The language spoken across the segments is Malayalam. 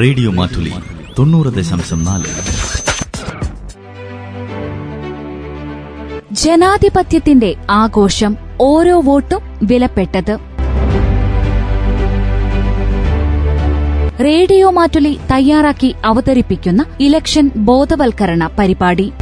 റേഡിയോ മാറ്റുലി തൊണ്ണൂറ് ദശാംശം നാല്. ജനാധിപത്യത്തിന്റെ ആഘോഷം ഓരോ വോട്ടും വിലപ്പെട്ടത്. റേഡിയോ മാറ്റുലി തയ്യാറാക്കി അവതരിപ്പിക്കുന്ന ഇലക്ഷൻ ബോധവൽക്കരണ പരിപാടി.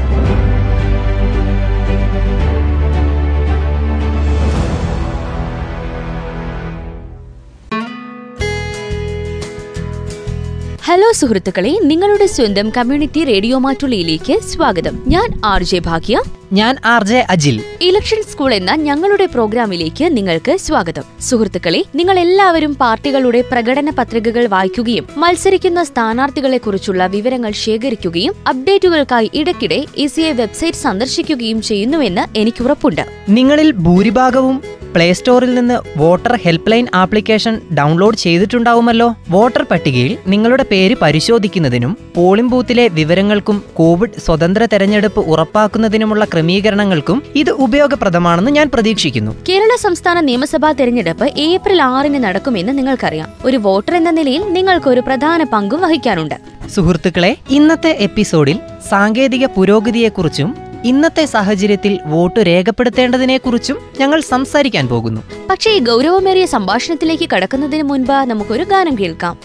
ഹലോ സുഹൃത്തുക്കളെ നിങ്ങളുടെ സ്വന്തം കമ്മ്യൂണിറ്റി റേഡിയോ മാറ്റുള്ളിയിലേക്ക് സ്വാഗതം. ഞാൻ ആർ ജെ ഭാഗ്യ. ഞാൻ R J Ajil. Election school എന്ന ഞങ്ങളുടെ പ്രോഗ്രാമിലേക്ക് നിങ്ങൾക്ക് സ്വാഗതം. സുഹൃത്തുക്കളെ നിങ്ങൾ എല്ലാവരും പാർട്ടികളുടെ പ്രകടന പത്രികകൾ വായിക്കുകയും മത്സരിക്കുന്ന സ്ഥാനാർത്ഥികളെ കുറിച്ചുള്ള വിവരങ്ങൾ ശേഖരിക്കുകയും അപ്ഡേറ്റുകൾക്കായി ഇടയ്ക്കിടെ ഇസിഐ വെബ്സൈറ്റ് സന്ദർശിക്കുകയും ചെയ്യുന്നുവെന്ന് എനിക്ക് ഉറപ്പുണ്ട് നിങ്ങളിൽ ഭൂരിഭാഗവും പ്ലേ സ്റ്റോറിൽ നിന്ന് voter help line application download ചെയ്തിട്ടുണ്ടാവുമല്ലോ? വോട്ടർ പട്ടികയിൽ നിങ്ങളുടെ പേര് പരിശോധിക്കുന്നതിനും പോളിംഗ് ബൂത്തിലെ വിവരങ്ങൾക്കും കോവിഡ് സ്വതന്ത്ര തെരഞ്ഞെടുപ്പ് ഉറപ്പാക്കുന്നതിനുമുള്ള ക്രമീകരണങ്ങൾക്കും ഇത് ഉപയോഗപ്രദമാണെന്ന് ഞാൻ പ്രതീക്ഷിക്കുന്നു കേരള സംസ്ഥാന നിയമസഭാ തെരഞ്ഞെടുപ്പ് ഏപ്രിൽ ആറിന് നടക്കുമെന്ന് നിങ്ങൾക്കറിയാം ഒരു വോട്ടർ എന്ന നിലയിൽ നിങ്ങൾക്ക് ഒരു പ്രധാന പങ്കും വഹിക്കാനുണ്ട് സുഹൃത്തുക്കളെ ഇന്നത്തെ എപ്പിസോഡിൽ സാങ്കേതിക പുരോഗതിയെക്കുറിച്ചും ഇന്നത്തെ സാഹചര്യത്തിൽ വോട്ട് രേഖപ്പെടുത്തേണ്ടതിനെക്കുറിച്ചും ഞങ്ങൾ സംസാരിക്കാൻ പോകുന്നു പക്ഷേ ഈ ഗൗരവമേറിയ സംഭാഷണത്തിലേക്ക് കടക്കുന്നതിന് മുൻപ് നമുക്കൊരു ഗാനം കേൾക്കാം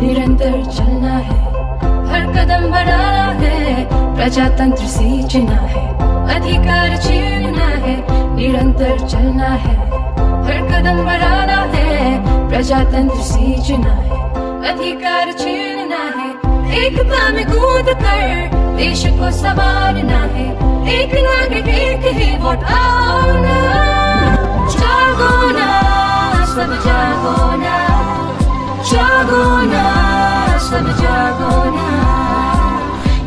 निरंतर चलना है प्रजातंत्र सींचना है। अधिकार छीनना है, निरंतर चलना है। हर कदम बढ़ाना है, प्रजातंत्र सींचना है। अधिकार छीनना है एकता में कूद कर देश को संवारना है। एक नागरिक एक ही वोट आओ ना जागो ना, सब जागो ना। जागो ना, सब जागो ना।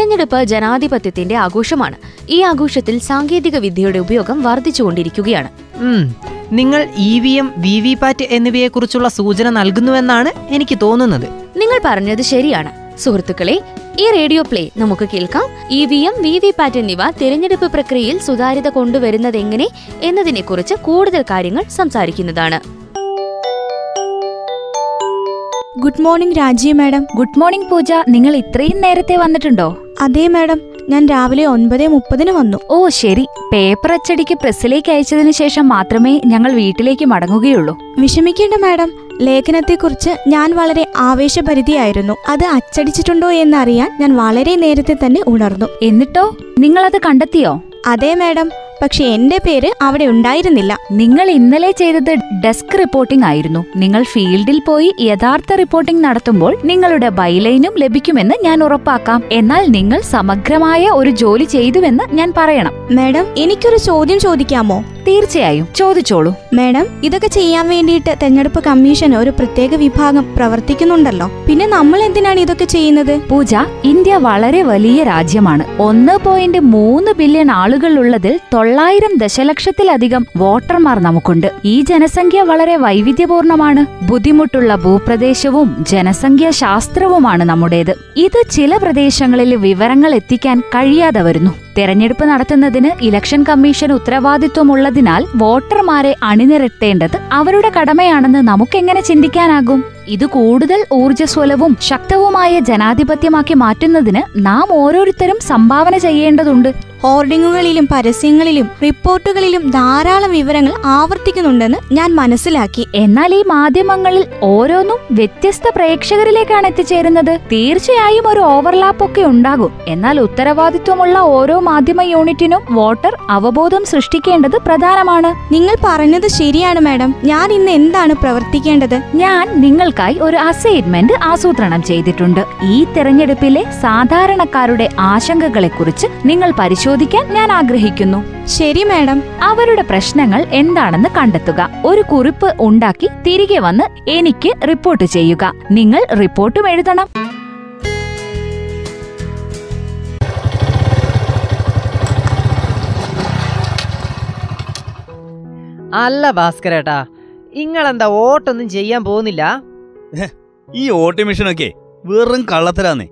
തിരഞ്ഞെടുപ്പ് ജനാധിപത്യത്തിന്റെ ആഘോഷമാണ്. ഈ ആഘോഷത്തിൽ സാങ്കേതിക വിദ്യയുടെ ഉപയോഗം വർദ്ധിച്ചുകൊണ്ടിരിക്കുകയാണ്. നിങ്ങൾ E V M V V PAT എന്നിവയെക്കുറിച്ചുള്ള സൂചന നൽകുന്നുവെന്നാണ് എനിക്ക് തോന്നുന്നത്. നിങ്ങൾ പറഞ്ഞത് ശരിയാണ്. സുഹൃത്തുക്കളെ ഈ റേഡിയോ പ്ലേ നമുക്ക് കേൾക്കാം. E V M V V PAT എന്നിവ തിരഞ്ഞെടുപ്പ് പ്രക്രിയയിൽ സുതാര്യത കൊണ്ടുവരുന്നതെങ്ങനെ എന്നതിനെക്കുറിച്ച് കൂടുതൽ കാര്യങ്ങൾ സംസാരിക്കുന്നതാണ്. Good morning Rajeev madam. Good morning Pooja. നിങ്ങൾ ഇത്രയും നേരത്തെ വന്നിട്ടുണ്ടോ? അതെ മാഡം ഞാൻ രാവിലെ ഒൻപത് മുപ്പതിന് വന്നു. ഓ ശരി. പേപ്പർ അച്ചടിക്ക് പ്രസ്സിലേക്ക് അയച്ചതിനു ശേഷം മാത്രമേ ഞങ്ങൾ വീട്ടിലേക്ക് മടങ്ങുകയുള്ളൂ. വിഷമിക്കേണ്ട മാഡം. ലേഖനത്തെക്കുറിച്ച് ഞാൻ വളരെ ആവേശപരിധിയായിരുന്നു അത് അച്ചടിച്ചിട്ടുണ്ടോ എന്നറിയാൻ ഞാൻ വളരെ നേരത്തെ തന്നെ ഉണർന്നു. എന്നിട്ടോ? നിങ്ങൾ അത് കണ്ടെത്തിയോ? അതെ മാഡം. പക്ഷെ എന്റെ പേര് അവിടെ ഉണ്ടായിരുന്നില്ല. നിങ്ങൾ ഇന്നലെ ചെയ്തത് ഡെസ്ക് റിപ്പോർട്ടിംഗ് ആയിരുന്നു. നിങ്ങൾ ഫീൽഡിൽ പോയി യഥാർത്ഥ റിപ്പോർട്ടിംഗ് നടത്തുമ്പോൾ നിങ്ങളുടെ ബൈലൈനും ലഭിക്കുമെന്ന് ഞാൻ ഉറപ്പാക്കാം. എന്നാൽ നിങ്ങൾ സമഗ്രമായ ഒരു ജോലി ചെയ്തുവെന്ന് ഞാൻ പറയണം. മാഡം എനിക്കൊരു ചോദ്യം ചോദിക്കാമോ? തീർച്ചയായും. ചോദിച്ചോളൂ. മാഡം ഇതൊക്കെ ചെയ്യാൻ വേണ്ടിയിട്ട് തെരഞ്ഞെടുപ്പ് കമ്മീഷൻ ഒരു പ്രത്യേക വിഭാഗം പ്രവർത്തിക്കുന്നുണ്ടല്ലോ. പിന്നെ നമ്മൾ എന്തിനാണ് ഇതൊക്കെ ചെയ്യുന്നത്? പൂജ ഇന്ത്യ വളരെ വലിയ രാജ്യമാണ്. ഒന്ന് പോയിന്റ് മൂന്ന് ബില്യൺ ആളുകളുള്ളതിൽ തൊള്ളായിരം ദശലക്ഷത്തിലധികം വോട്ടർമാർ നമുക്കുണ്ട്. ഈ ജനസംഖ്യ വളരെ വൈവിധ്യപൂർണമാണ്. ബുദ്ധിമുട്ടുള്ള ഭൂപ്രദേശവും ജനസംഖ്യാ ശാസ്ത്രവുമാണ് നമ്മുടേത്. ഇത് ചില പ്രദേശങ്ങളിൽ വിവരങ്ങൾ എത്തിക്കാൻ കഴിയാതെ വരുന്നു. തെരഞ്ഞെടുപ്പ് നടത്തുന്നതിന് ഇലക്ഷൻ കമ്മീഷൻ ഉത്തരവാദിത്വമുള്ളതിനാൽ വോട്ടർമാരെ അണിനിരത്തേണ്ടത് അവരുടെ കടമയാണെന്ന് നമുക്കെങ്ങനെ ചിന്തിക്കാനാകും? ഇത് കൂടുതൽ ഊർജസ്വലവും ശക്തവുമായ ജനാധിപത്യമാക്കി മാറ്റുന്നതിന് നാം ഓരോരുത്തരും സംഭാവന ചെയ്യേണ്ടതുണ്ട്. ഹോർഡിങ്ങുകളിലും പരസ്യങ്ങളിലും റിപ്പോർട്ടുകളിലും ധാരാളം വിവരങ്ങൾ ആവർത്തിക്കുന്നുണ്ടെന്ന് ഞാൻ മനസ്സിലാക്കി. എന്നാൽ ഈ മാധ്യമങ്ങളിൽ ഓരോന്നും വ്യത്യസ്ത പ്രേക്ഷകരിലേക്കാണ് എത്തിച്ചേരുന്നത്. തീർച്ചയായും ഒരു ഓവർലാപ്പ് ഒക്കെ ഉണ്ടാകും. എന്നാൽ ഉത്തരവാദിത്വമുള്ള ഓരോ മാധ്യമ യൂണിറ്റിനും വോട്ടർ അവബോധം സൃഷ്ടിക്കേണ്ടത് പ്രധാനമാണ്. നിങ്ങൾ പറഞ്ഞത് ശരിയാണ് മാഡം. ഞാൻ ഇന്ന് എന്താണ് പ്രവർത്തിക്കേണ്ടത്? ഞാൻ നിങ്ങൾക്കായി ഒരു അസൈൻമെന്റ് ആസൂത്രണം ചെയ്തിട്ടുണ്ട്. ഈ തെരഞ്ഞെടുപ്പിലെ സാധാരണക്കാരുടെ ആശങ്കകളെക്കുറിച്ച് നിങ്ങൾ പരിശോധിക്കാൻ ഞാൻ ആഗ്രഹിക്കുന്നു. ശരി മാഡം. അവരുടെ പ്രശ്നങ്ങൾ എന്താണെന്ന് കണ്ടെത്തുക. ഒരു കുറിപ്പ് ഉണ്ടാക്കി തിരികെ വന്ന് എനിക്ക് റിപ്പോർട്ട് ചെയ്യുക. നിങ്ങൾ റിപ്പോർട്ടും എഴുതണം. അല്ല ഭാസ്കരേട്ടാ. ഇങ്ങളെന്താ ഓട്ടൊന്നും ചെയ്യാൻ പോകുന്നില്ല? ഈ വോട്ടിംഗ് മെഷീനൊക്കെ വെറും കള്ളത്തരാന്നേ.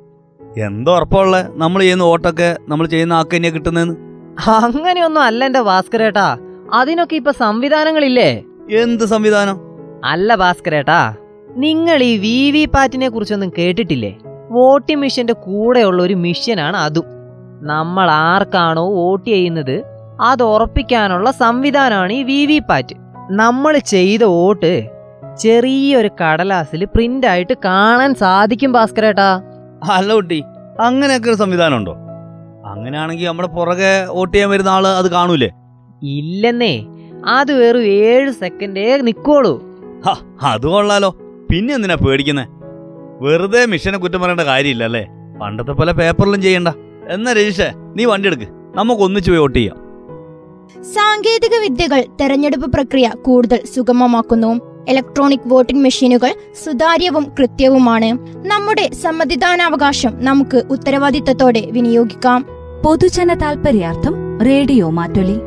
എന്തോ ഉറപ്പുള്ള നമ്മൾ ചെയ്യുന്ന ഓട്ടൊക്കെ നമ്മൾ ചെയ്യുന്ന ആക്ക് തന്നെയാ കിട്ടുന്നതെന്ന്. അങ്ങനെയൊന്നും അല്ല എന്റെ ഭാസ്കരേട്ടാ അതിനൊക്കെ ഇപ്പൊ സംവിധാനങ്ങളില്ലേ? എന്ത് സംവിധാനം? അല്ല ഭാസ്കരേട്ടാ നിങ്ങൾ ഈ വി വി പാറ്റിനെ കുറിച്ചൊന്നും കേട്ടിട്ടില്ലേ? വോട്ടിംഗ് മെഷീന്റെ കൂടെയുള്ള ഒരു മെഷീനാണ് അതും. നമ്മൾ ആർക്കാണോ വോട്ട് ചെയ്യുന്നത് അത് ഉറപ്പിക്കാനുള്ള സംവിധാനമാണ് ഈ വി വി പാറ്റ്. നമ്മൾ ചെയ്ത വോട്ട് ചെറിയൊരു കടലാസിൽ പ്രിന്റ് ആയിട്ട് കാണാൻ സാധിക്കും ഭാസ്കരേട്ടാ അല്ല കുട്ടി അങ്ങനെയൊക്കെ ഒരു സംവിധാനം ഉണ്ടോ അങ്ങനെയാണെങ്കിൽ നമ്മുടെ പുറകെ വോട്ട് ചെയ്യാൻ വരുന്ന ആൾ അത് കാണൂലേ? ഇല്ലെന്നേ അത് വെറും ഏഴ് സെക്കൻഡേ നിക്കോളൂ. ഹ, അത് കൊള്ളാലോ. പിന്നെ എന്തിനാ പേടിക്കുന്നേ? വെറുതെ മിഷനെ കുറ്റം പറയേണ്ട കാര്യമില്ല അല്ലേ? പണ്ടത്തെ പോലെ പേപ്പറിലും ചെയ്യണ്ട. എന്നാ രജിഷേ നീ വണ്ടി എടുക്ക്. നമുക്ക് ഒന്നിച്ചു പോയി വോട്ട് ചെയ്യാം. സാങ്കേതിക വിദ്യകൾ തെരഞ്ഞെടുപ്പ് പ്രക്രിയ കൂടുതൽ സുഗമമാക്കുന്നു. ഇലക്ട്രോണിക് വോട്ടിംഗ് മെഷീനുകൾ സുതാര്യവും കൃത്യവുമാണ്. നമ്മുടെ സമ്മതിദാനാവകാശം നമുക്ക് ഉത്തരവാദിത്തത്തോടെ വിനിയോഗിക്കാം. പൊതുജന താൽപര്യാർത്ഥം റേഡിയോ മാറ്റൊലി.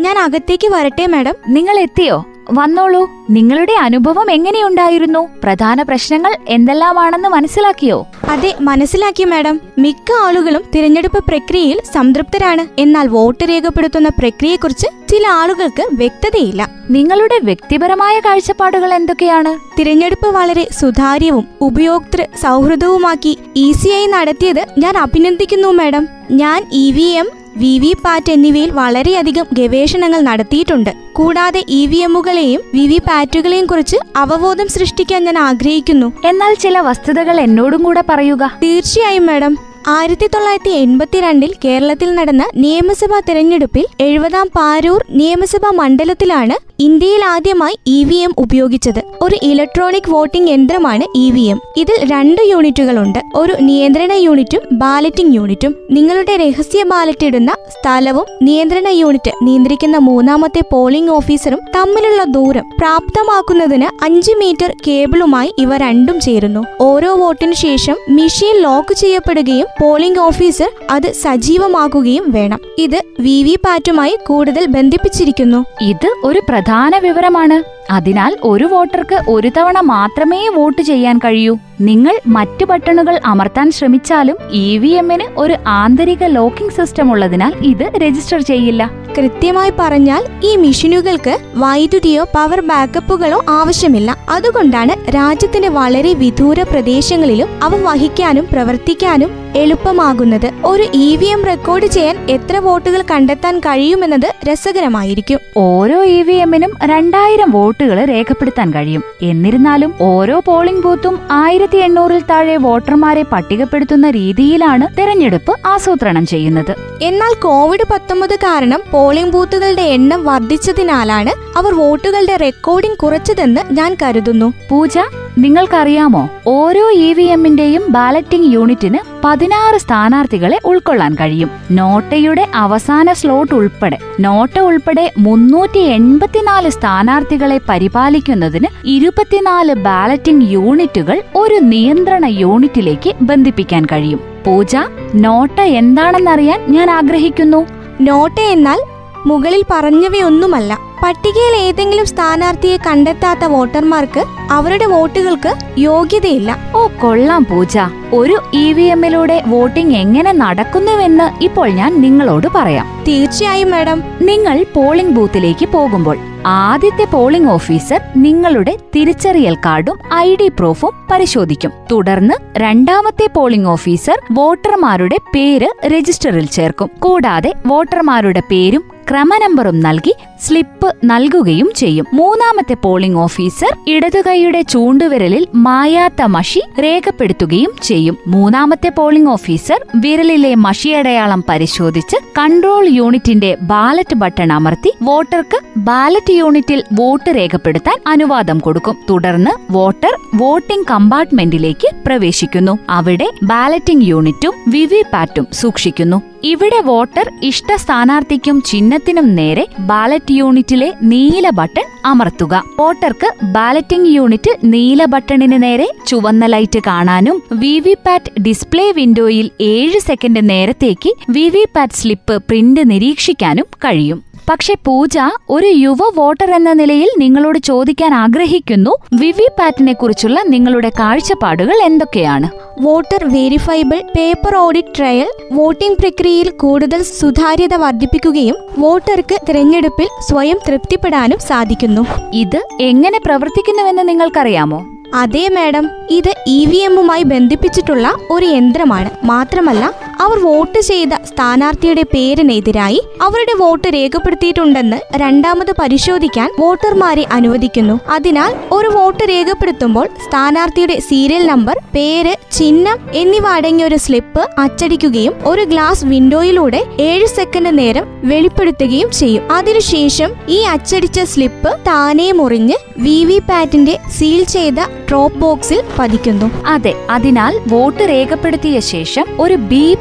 ഞാൻ അകത്തേക്ക് വരട്ടെ മാഡം. നിങ്ങൾ എത്തിയോ? വന്നോളൂ. നിങ്ങളുടെ അനുഭവം എങ്ങനെയുണ്ടായിരുന്നു? പ്രധാന പ്രശ്നങ്ങൾ എന്തെല്ലാമാണെന്ന് മനസ്സിലാക്കിയോ? അതെ മനസ്സിലാക്കി മാഡം. മിക്ക ആളുകളും തിരഞ്ഞെടുപ്പ് പ്രക്രിയയിൽ സംതൃപ്തരാണ്. എന്നാൽ വോട്ട് രേഖപ്പെടുത്തുന്ന പ്രക്രിയയെക്കുറിച്ച് ചില ആളുകൾക്ക് വ്യക്തതയില്ല. നിങ്ങളുടെ വ്യക്തിപരമായ കാഴ്ചപ്പാടുകൾ എന്തൊക്കെയാണ്? തിരഞ്ഞെടുപ്പ് വളരെ സുതാര്യവും ഉപയോക്തൃ സൗഹൃദവുമാക്കി ഈസിയായി നടത്തിയത് ഞാൻ അഭിനന്ദിക്കുന്നു മാഡം. ഞാൻ E V M V V PAT എന്നിവയിൽ വളരെയധികം ഗവേഷണങ്ങൾ നടത്തിയിട്ടുണ്ട്. കൂടാതെ ഇ വി എമ്മുകളെയും വി വി പാറ്റുകളെയും കുറിച്ച് അവബോധം സൃഷ്ടിക്കാൻ ഞാൻ ആഗ്രഹിക്കുന്നു. എന്നാൽ ചില വസ്തുതകൾ എന്നോടും കൂടെ പറയുക. തീർച്ചയായും മാഡം. ആയിരത്തി തൊള്ളായിരത്തി എൺപത്തിരണ്ടിൽ കേരളത്തിൽ നടന്ന നിയമസഭാ തെരഞ്ഞെടുപ്പിൽ എഴുപതാം പാരൂർ നിയമസഭാ മണ്ഡലത്തിലാണ് ഇന്ത്യയിൽ ആദ്യമായി ഇ വി എം ഉപയോഗിച്ചത്. ഒരു ഇലക്ട്രോണിക് വോട്ടിംഗ് യന്ത്രമാണ് ഇ വി എം. ഇതിൽ രണ്ട് യൂണിറ്റുകളുണ്ട്. ഒരു നിയന്ത്രണ യൂണിറ്റും ബാലറ്റിംഗ് യൂണിറ്റും. നിങ്ങളുടെ രഹസ്യ ബാലറ്റ് ഇടുന്ന സ്ഥലവും നിയന്ത്രണ യൂണിറ്റ് നിയന്ത്രിക്കുന്ന മൂന്നാമത്തെ പോളിംഗ് ഓഫീസറും തമ്മിലുള്ള ദൂരം പ്രാപ്തമാക്കുന്നതിന് അഞ്ച് മീറ്റർ കേബിളുമായി ഇവ രണ്ടും ചേരുന്നു. ഓരോ വോട്ടിനു ശേഷം മെഷീൻ ലോക്ക് ചെയ്യപ്പെടുകയും പോളിംഗ് ഓഫീസർ അത് സജീവമാക്കുകയും വേണം. ഇത് വി വി പാറ്റുമായി കൂടുതൽ ബന്ധിപ്പിച്ചിരിക്കുന്നു. ഇത് ഒരു പ്രധാന വിവരമാണ്. അതിനാൽ ഒരു വോട്ടർക്ക് ഒരു തവണ മാത്രമേ വോട്ട് ചെയ്യാൻ കഴിയൂ. നിങ്ങൾ മറ്റു ബട്ടണുകൾ അമർത്താൻ ശ്രമിച്ചാലും ഇ വി എമ്മിന് ഒരു ആന്തരിക ലോക്കിംഗ് സിസ്റ്റം ഉള്ളതിനാൽ ഇത് രജിസ്റ്റർ ചെയ്യില്ല. കൃത്യമായി പറഞ്ഞാൽ ഈ മെഷീനുകൾക്ക് വൈദ്യുതിയോ പവർ ബാക്കപ്പുകളോ ആവശ്യമില്ല. അതുകൊണ്ടാണ് രാജ്യത്തിന്റെ വളരെ വിദൂര പ്രദേശങ്ങളിലും അവ വഹിക്കാനും പ്രവർത്തിക്കാനും എളുപ്പമാകുന്നത്. ഒരു ഇ വി എം റെക്കോർഡ് ചെയ്യാൻ എത്ര വോട്ടുകൾ കണ്ടെത്താൻ കഴിയുമെന്നത് രസകരമായിരിക്കും. ഓരോ ഇ വി എമ്മിനും രണ്ടായിരം വോട്ടുകൾ രേഖപ്പെടുത്താൻ കഴിയും. എന്നിരുന്നാലും ഓരോ പോളിംഗ് ബൂത്തും ആയിരത്തി എണ്ണൂറിൽ താഴെ വോട്ടർമാരെ പട്ടികപ്പെടുത്തുന്ന രീതിയിലാണ് തെരഞ്ഞെടുപ്പ് ആസൂത്രണം ചെയ്യുന്നത്. എന്നാൽ കോവിഡ് പത്തൊമ്പത് കാരണം പോളിംഗ് ബൂത്തുകളുടെ എണ്ണം വർദ്ധിച്ചതിനാലാണ് അവർ വോട്ടുകളുടെ റെക്കോർഡിംഗ് കുറച്ചതെന്ന് ഞാൻ കരുതുന്നു. പൂജ നിങ്ങൾക്കറിയാമോ ഓരോ ഇ വി എമ്മിന്റെയും ബാലറ്റിംഗ് യൂണിറ്റിന് പതിനാറ് സ്ഥാനാർത്ഥികളെ ഉൾക്കൊള്ളാൻ കഴിയും. നോട്ടയുടെ അവസാന സ്ലോട്ട് ഉൾപ്പെടെ നോട്ട ഉൾപ്പെടെ മുന്നൂറ്റി എൺപത്തിനാല് സ്ഥാനാർത്ഥികളെ പരിപാലിക്കുന്നതിന് ഇരുപത്തിനാല് ബാലറ്റിംഗ് യൂണിറ്റുകൾ ഒരു നിയന്ത്രണ യൂണിറ്റിലേക്ക് ബന്ധിപ്പിക്കാൻ കഴിയും. പൂജ നോട്ട എന്താണെന്നറിയാൻ ഞാൻ ആഗ്രഹിക്കുന്നു. നോട്ട എന്നാൽ മുകളിൽ പറഞ്ഞവയൊന്നുമല്ല. പട്ടികയിൽ ഏതെങ്കിലും സ്ഥാനാർത്ഥിയെ കണ്ടെത്താത്ത വോട്ടർമാർക്ക് അവരുടെ വോട്ടുകൾക്ക് യോഗ്യതയില്ല. ഓ കൊള്ളാം പൂജ. ഒരു ഇ വി എമ്മിലൂടെ വോട്ടിംഗ് എങ്ങനെ നടക്കുന്നുവെന്ന് ഇപ്പോൾ ഞാൻ നിങ്ങളോട് പറയാം. തീർച്ചയായും മാഡം. നിങ്ങൾ പോളിംഗ് ബൂത്തിലേക്ക് പോകുമ്പോൾ ആദ്യത്തെ പോളിംഗ് ഓഫീസർ നിങ്ങളുടെ തിരിച്ചറിയൽ കാർഡും ഐ ഡി പ്രൂഫും പരിശോധിക്കും. തുടർന്ന് രണ്ടാമത്തെ പോളിംഗ് ഓഫീസർ വോട്ടർമാരുടെ പേര് രജിസ്റ്ററിൽ ചേർക്കും. കൂടാതെ വോട്ടർമാരുടെ പേരും ക്രമനമ്പറും നൽകി സ്ലിപ്പ് നൽകുകയും ചെയ്യും. മൂന്നാമത്തെ പോളിംഗ് ഓഫീസർ ഇടതുകൈയുടെ ചൂണ്ടുവിരലിൽ മായാത്ത മഷി രേഖപ്പെടുത്തുകയും ചെയ്യും. മൂന്നാമത്തെ പോളിംഗ് ഓഫീസർ വിരലിലെ മഷിയടയാളം പരിശോധിച്ച് കൺട്രോൾ യൂണിറ്റിന്റെ ബാലറ്റ് ബട്ടൺ അമർത്തി വോട്ടർക്ക് ബാലറ്റ് യൂണിറ്റിൽ വോട്ട് രേഖപ്പെടുത്താൻ അനുവാദം കൊടുക്കും. തുടർന്ന് വോട്ടർ വോട്ടിംഗ് കമ്പാർട്ട്മെന്റിലേക്ക് പ്രവേശിക്കുന്നു. അവിടെ ബാലറ്റിംഗ് യൂണിറ്റും വിവി പാറ്റും സൂക്ഷിക്കുന്നു. ഇവിടെ വോട്ടർ ഇഷ്ട സ്ഥാനാർത്ഥിക്കും ചിഹ്നത്തിനും നേരെ ബാലറ്റ് യൂണിറ്റിലെ നീല ബട്ടൺ അമർത്തുക. വോട്ടർക്ക് ബാലറ്റിംഗ് യൂണിറ്റ് നീല ബട്ടണിന് നേരെ ചുവന്ന ലൈറ്റ് കാണാനും വി വി പാറ്റ് ഡിസ്പ്ലേ വിൻഡോയിൽ ഏഴ് സെക്കൻഡ് നേരത്തേക്ക് V V PAT slip print നിരീക്ഷിക്കാനും കഴിയും. പക്ഷെ പൂജ ഒരു യുവ വോട്ടർ എന്ന നിലയിൽ നിങ്ങളോട് ചോദിക്കാൻ ആഗ്രഹിക്കുന്നു. വിവി പാറ്റിനെ കുറിച്ചുള്ള നിങ്ങളുടെ കാഴ്ചപ്പാടുകൾ എന്തൊക്കെയാണ്? Voter verifiable paper audit trail voting പ്രക്രിയയിൽ കൂടുതൽ സുതാര്യത വർദ്ധിപ്പിക്കുകയും വോട്ടർക്ക് തിരഞ്ഞെടുപ്പിൽ സ്വയം തൃപ്തിപ്പെടാനും സാധിക്കുന്നു. ഇത് എങ്ങനെ പ്രവർത്തിക്കുന്നുവെന്ന് നിങ്ങൾക്കറിയാമോ? അതെ മാഡം ഇത് ഇ വി എമ്മുമായി ബന്ധിപ്പിച്ചിട്ടുള്ള ഒരു യന്ത്രമാണ്. മാത്രമല്ല അവർ വോട്ട് ചെയ്ത സ്ഥാനാർത്ഥിയുടെ പേരിനെതിരായി അവരുടെ വോട്ട് രേഖപ്പെടുത്തിയിട്ടുണ്ടെന്ന് രണ്ടാമത് പരിശോധിക്കാൻ വോട്ടർമാരെ അനുവദിക്കുന്നു. അതിനാൽ ഒരു വോട്ട് രേഖപ്പെടുത്തുമ്പോൾ സ്ഥാനാർത്ഥിയുടെ സീരിയൽ നമ്പർ പേര് ചിഹ്നം എന്നിവ അടങ്ങിയ ഒരു സ്ലിപ്പ് അച്ചടിക്കുകയും ഒരു ഗ്ലാസ് വിൻഡോയിലൂടെ ഏഴ് സെക്കൻഡ് നേരം വെളിപ്പെടുത്തുകയും ചെയ്യും. അതിനുശേഷം ഈ അച്ചടിച്ച സ്ലിപ്പ് താനേ മുറിഞ്ഞ് വി വി പാറ്റിന്റെ സീൽ ചെയ്ത ഡ്രോപ്പ് ബോക്സിൽ പതിക്കുന്നു. അതെ അതിനാൽ വോട്ട് രേഖപ്പെടുത്തിയ ശേഷം ഒരു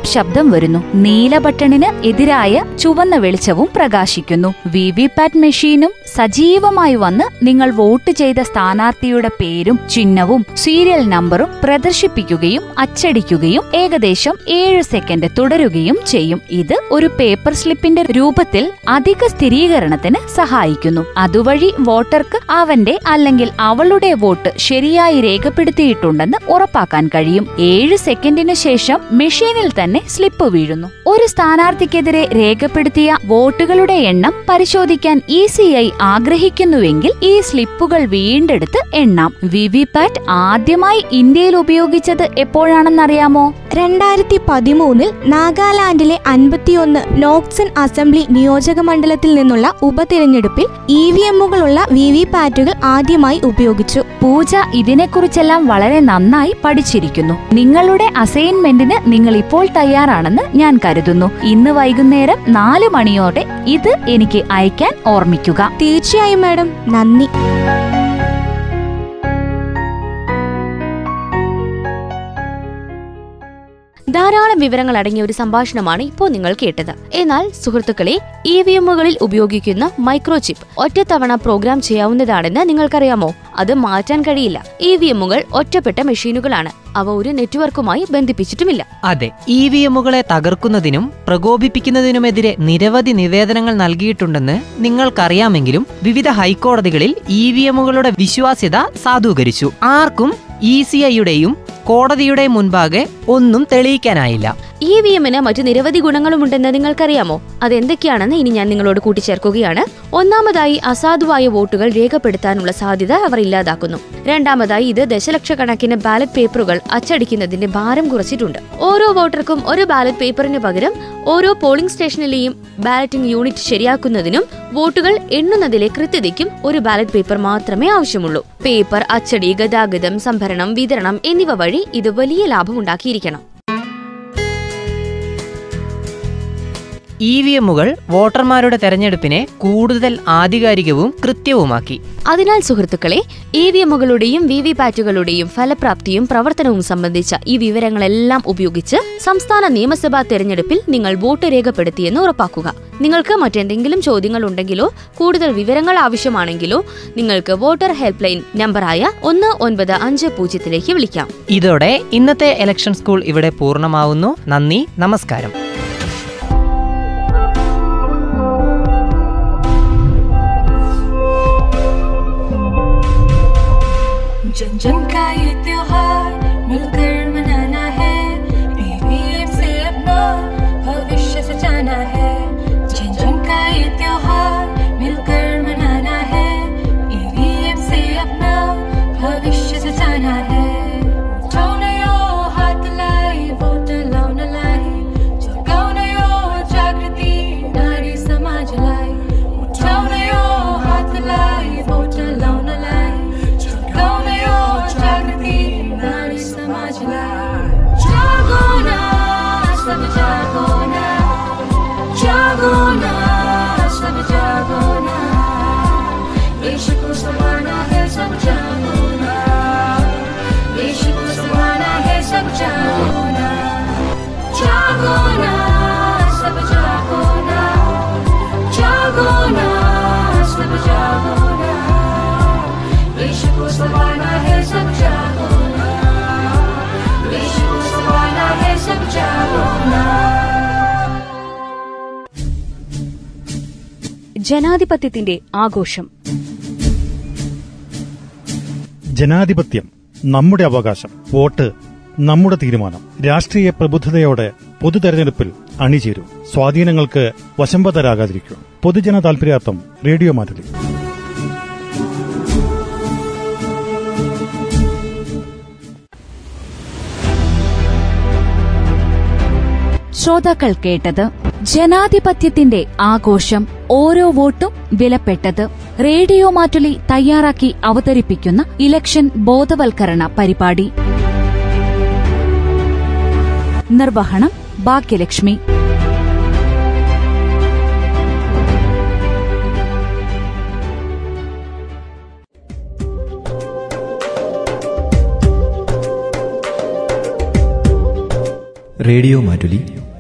ശബ്ദം വരുന്നു. നീല ബട്ടണിന് എതിരായ ചുവന്ന വെളിച്ചവും പ്രകാശിക്കുന്നു. വി വി പാറ്റ് മെഷീനും സജീവമായി വന്ന് നിങ്ങൾ വോട്ട് ചെയ്ത സ്ഥാനാർത്ഥിയുടെ പേരും ചിഹ്നവും സീരിയൽ നമ്പറും പ്രദർശിപ്പിക്കുകയും അച്ചടിക്കുകയും ഏകദേശം ഏഴ് സെക്കൻഡ് തുടരുകയും ചെയ്യും. ഇത് ഒരു പേപ്പർ സ്ലിപ്പിന്റെ രൂപത്തിൽ അധിക സ്ഥിരീകരണത്തിന് സഹായിക്കുന്നു. അതുവഴി വോട്ടർക്ക് അവന്റെ അല്ലെങ്കിൽ അവളുടെ വോട്ട് ശരിയായി രേഖപ്പെടുത്തിയിട്ടുണ്ടെന്ന് ഉറപ്പാക്കാൻ കഴിയും. ഏഴ് സെക്കൻഡിന് ശേഷം മെഷീനിൽ തന്നെ സ്ലിപ്പ് വീഴുന്നു. ഒരു സ്ഥാനാർത്ഥിക്കെതിരെ രേഖപ്പെടുത്തിയ വോട്ടുകളുടെ എണ്ണം പരിശോധിക്കാൻ ഇ സി ഐ ആഗ്രഹിക്കുന്നുവെങ്കിൽ ഈ സ്ലിപ്പുകൾ വീണ്ടെടുത്ത് എണ്ണാം. വി വി ആദ്യമായി ഇന്ത്യയിൽ ഉപയോഗിച്ചത് എപ്പോഴാണെന്നറിയാമോ? രണ്ടായിരത്തി പതിമൂന്നിൽ നാഗാലാൻഡിലെ അൻപത്തിയൊന്ന് നോക്സൺ അസംബ്ലി നിയോജക മണ്ഡലത്തിൽ നിന്നുള്ള ഉപതിരഞ്ഞെടുപ്പിൽ ഇ വി എമ്മുകളുള്ള വി വി പാറ്റുകൾ ആദ്യമായി ഉപയോഗിച്ചു. പൂജ ഇതിനെക്കുറിച്ചെല്ലാം വളരെ നന്നായി പഠിച്ചിരിക്കുന്നു. നിങ്ങളുടെ അസൈൻമെന്റിന് നിങ്ങൾ ഇപ്പോൾ തയ്യാറാണെന്ന് ഞാൻ കരുതുന്നു. ഇന്ന് വൈകുന്നേരം നാല് മണിയോടെ ഇത് എനിക്ക് അയക്കാൻ ഓർമ്മിക്കുക. തീർച്ചയായും മാഡം. നന്ദി. ധാരാളം വിവരങ്ങൾ അടങ്ങിയ ഒരു സംഭാഷണമാണ് ഇപ്പോൾ നിങ്ങൾ കേട്ടത്. എന്നാൽ സുഹൃത്തുക്കളെ ഇ വി എമ്മുകളിൽ ഉപയോഗിക്കുന്ന മൈക്രോചിപ്പ് ഒറ്റത്തവണ പ്രോഗ്രാം ചെയ്യാവുന്നതാണെന്ന് നിങ്ങൾക്കറിയാമോ? അത് മാറ്റാൻ കഴിയില്ല. ഇ വി എമ്മുകൾ ഒറ്റപ്പെട്ട മെഷീനുകളാണ്. അവ ഒരു നെറ്റ്വർക്കുമായി ബന്ധിപ്പിച്ചിട്ടുമില്ല. അതെ ഇ വി എമ്മുകളെ തകർക്കുന്നതിനും പ്രകോപിപ്പിക്കുന്നതിനുമെതിരെ നിരവധി നിവേദനങ്ങൾ നൽകിയിട്ടുണ്ടെന്ന് നിങ്ങൾക്കറിയാമെങ്കിലും വിവിധ ഹൈക്കോടതികളിൽ ഇ വി എമ്മുകളുടെ വിശ്വാസ്യത സാധൂകരിച്ചു. ആർക്കും ഇ സി ഐയുടെയും കോടതിയുടെ മുൻപാകെ ഒന്നും തെളിയിക്കാനായില്ല. ഇ വി എമ്മിന് മറ്റു നിരവധി ഗുണങ്ങളുമുണ്ടെന്ന് നിങ്ങൾക്കറിയാമോ? അതെന്തൊക്കെയാണെന്ന് ഇനി ഞാൻ നിങ്ങളോട് കൂട്ടിച്ചേർക്കുകയാണ്. ഒന്നാമതായി അസാധുവായ വോട്ടുകൾ രേഖപ്പെടുത്താനുള്ള സാധ്യത അവർ ഇല്ലാതാക്കുന്നു. രണ്ടാമതായി ഇത് ദശലക്ഷക്കണക്കിന് ബാലറ്റ് പേപ്പറുകൾ അച്ചടിക്കുന്നതിന്റെ ഭാരം കുറച്ചിട്ടുണ്ട്. ഓരോ വോട്ടർക്കും ഒരു ബാലറ്റ് പേപ്പറിന് പകരം ഓരോ പോളിംഗ് സ്റ്റേഷനിലെയും ബാലറ്റിംഗ് യൂണിറ്റ് ശരിയാക്കുന്നതിനും വോട്ടുകൾ എണ്ണുന്നതിലെ കൃത്യതയ്ക്കും ഒരു ബാലറ്റ് പേപ്പർ മാത്രമേ ആവശ്യമുള്ളൂ. പേപ്പർ അച്ചടി ഗതാഗതം സംഭരണം വിതരണം എന്നിവ വഴി ഇത് വലിയ ലാഭമുണ്ടാക്കിയിരിക്കണം. ഇ വി എമ്മുകൾ വോട്ടർമാരുടെ തെരഞ്ഞെടുപ്പിനെ കൂടുതൽ ആധികാരികവും കൃത്യവുമാക്കി. അതിനാൽ സുഹൃത്തുക്കളെ ഇ വി എമ്മുകളുടെയും വി വി പാറ്റുകളുടെയും ഫലപ്രാപ്തിയും പ്രവർത്തനവും സംബന്ധിച്ച ഈ വിവരങ്ങളെല്ലാം ഉപയോഗിച്ച് സംസ്ഥാന നിയമസഭാ തെരഞ്ഞെടുപ്പിൽ നിങ്ങൾ വോട്ട് രേഖപ്പെടുത്തിയെന്ന് ഉറപ്പാക്കുക. നിങ്ങൾക്ക് മറ്റെന്തെങ്കിലും ചോദ്യങ്ങൾ ഉണ്ടെങ്കിലോ കൂടുതൽ വിവരങ്ങൾ ആവശ്യമാണെങ്കിലോ നിങ്ങൾക്ക് വോട്ടർ ഹെൽപ്പ് ലൈൻ നമ്പറായ ഒന്ന് ഒൻപത് അഞ്ച് പൂജ്യത്തിലേക്ക് വിളിക്കാം. ഇതോടെ ഇന്നത്തെ ഇലക്ഷൻ സ്കൂൾ ഇവിടെ പൂർണമാവുന്നു. നന്ദി നമസ്കാരം. ജനാധിപത്യത്തിന്റെ ആഘോഷം. ജനാധിപത്യം നമ്മുടെ അവകാശം വോട്ട് നമ്മുടെ തീരുമാനം. രാഷ്ട്രീയ പ്രബുദ്ധതയോടെ പൊതു തെരഞ്ഞെടുപ്പിൽ അണിചേരും. സ്വാധീനങ്ങൾക്ക് വശംബദ്ധരാകാതിരിക്കും പൊതുജന താൽപര്യാർത്ഥം റേഡിയോ മാറ്റലി ശ്രോതാക്കൾ കേട്ടത് ജനാധിപത്യത്തിന്റെ ആഘോഷം ഓരോ വോട്ടും വിലപ്പെട്ടത് റേഡിയോ മാറ്റുലി തയ്യാറാക്കി അവതരിപ്പിക്കുന്ന ഇലക്ഷൻ ബോധവൽക്കരണ പരിപാടി. നിർവഹണം ഭാഗ്യലക്ഷ്മി. റേഡിയോ മാറ്റുലി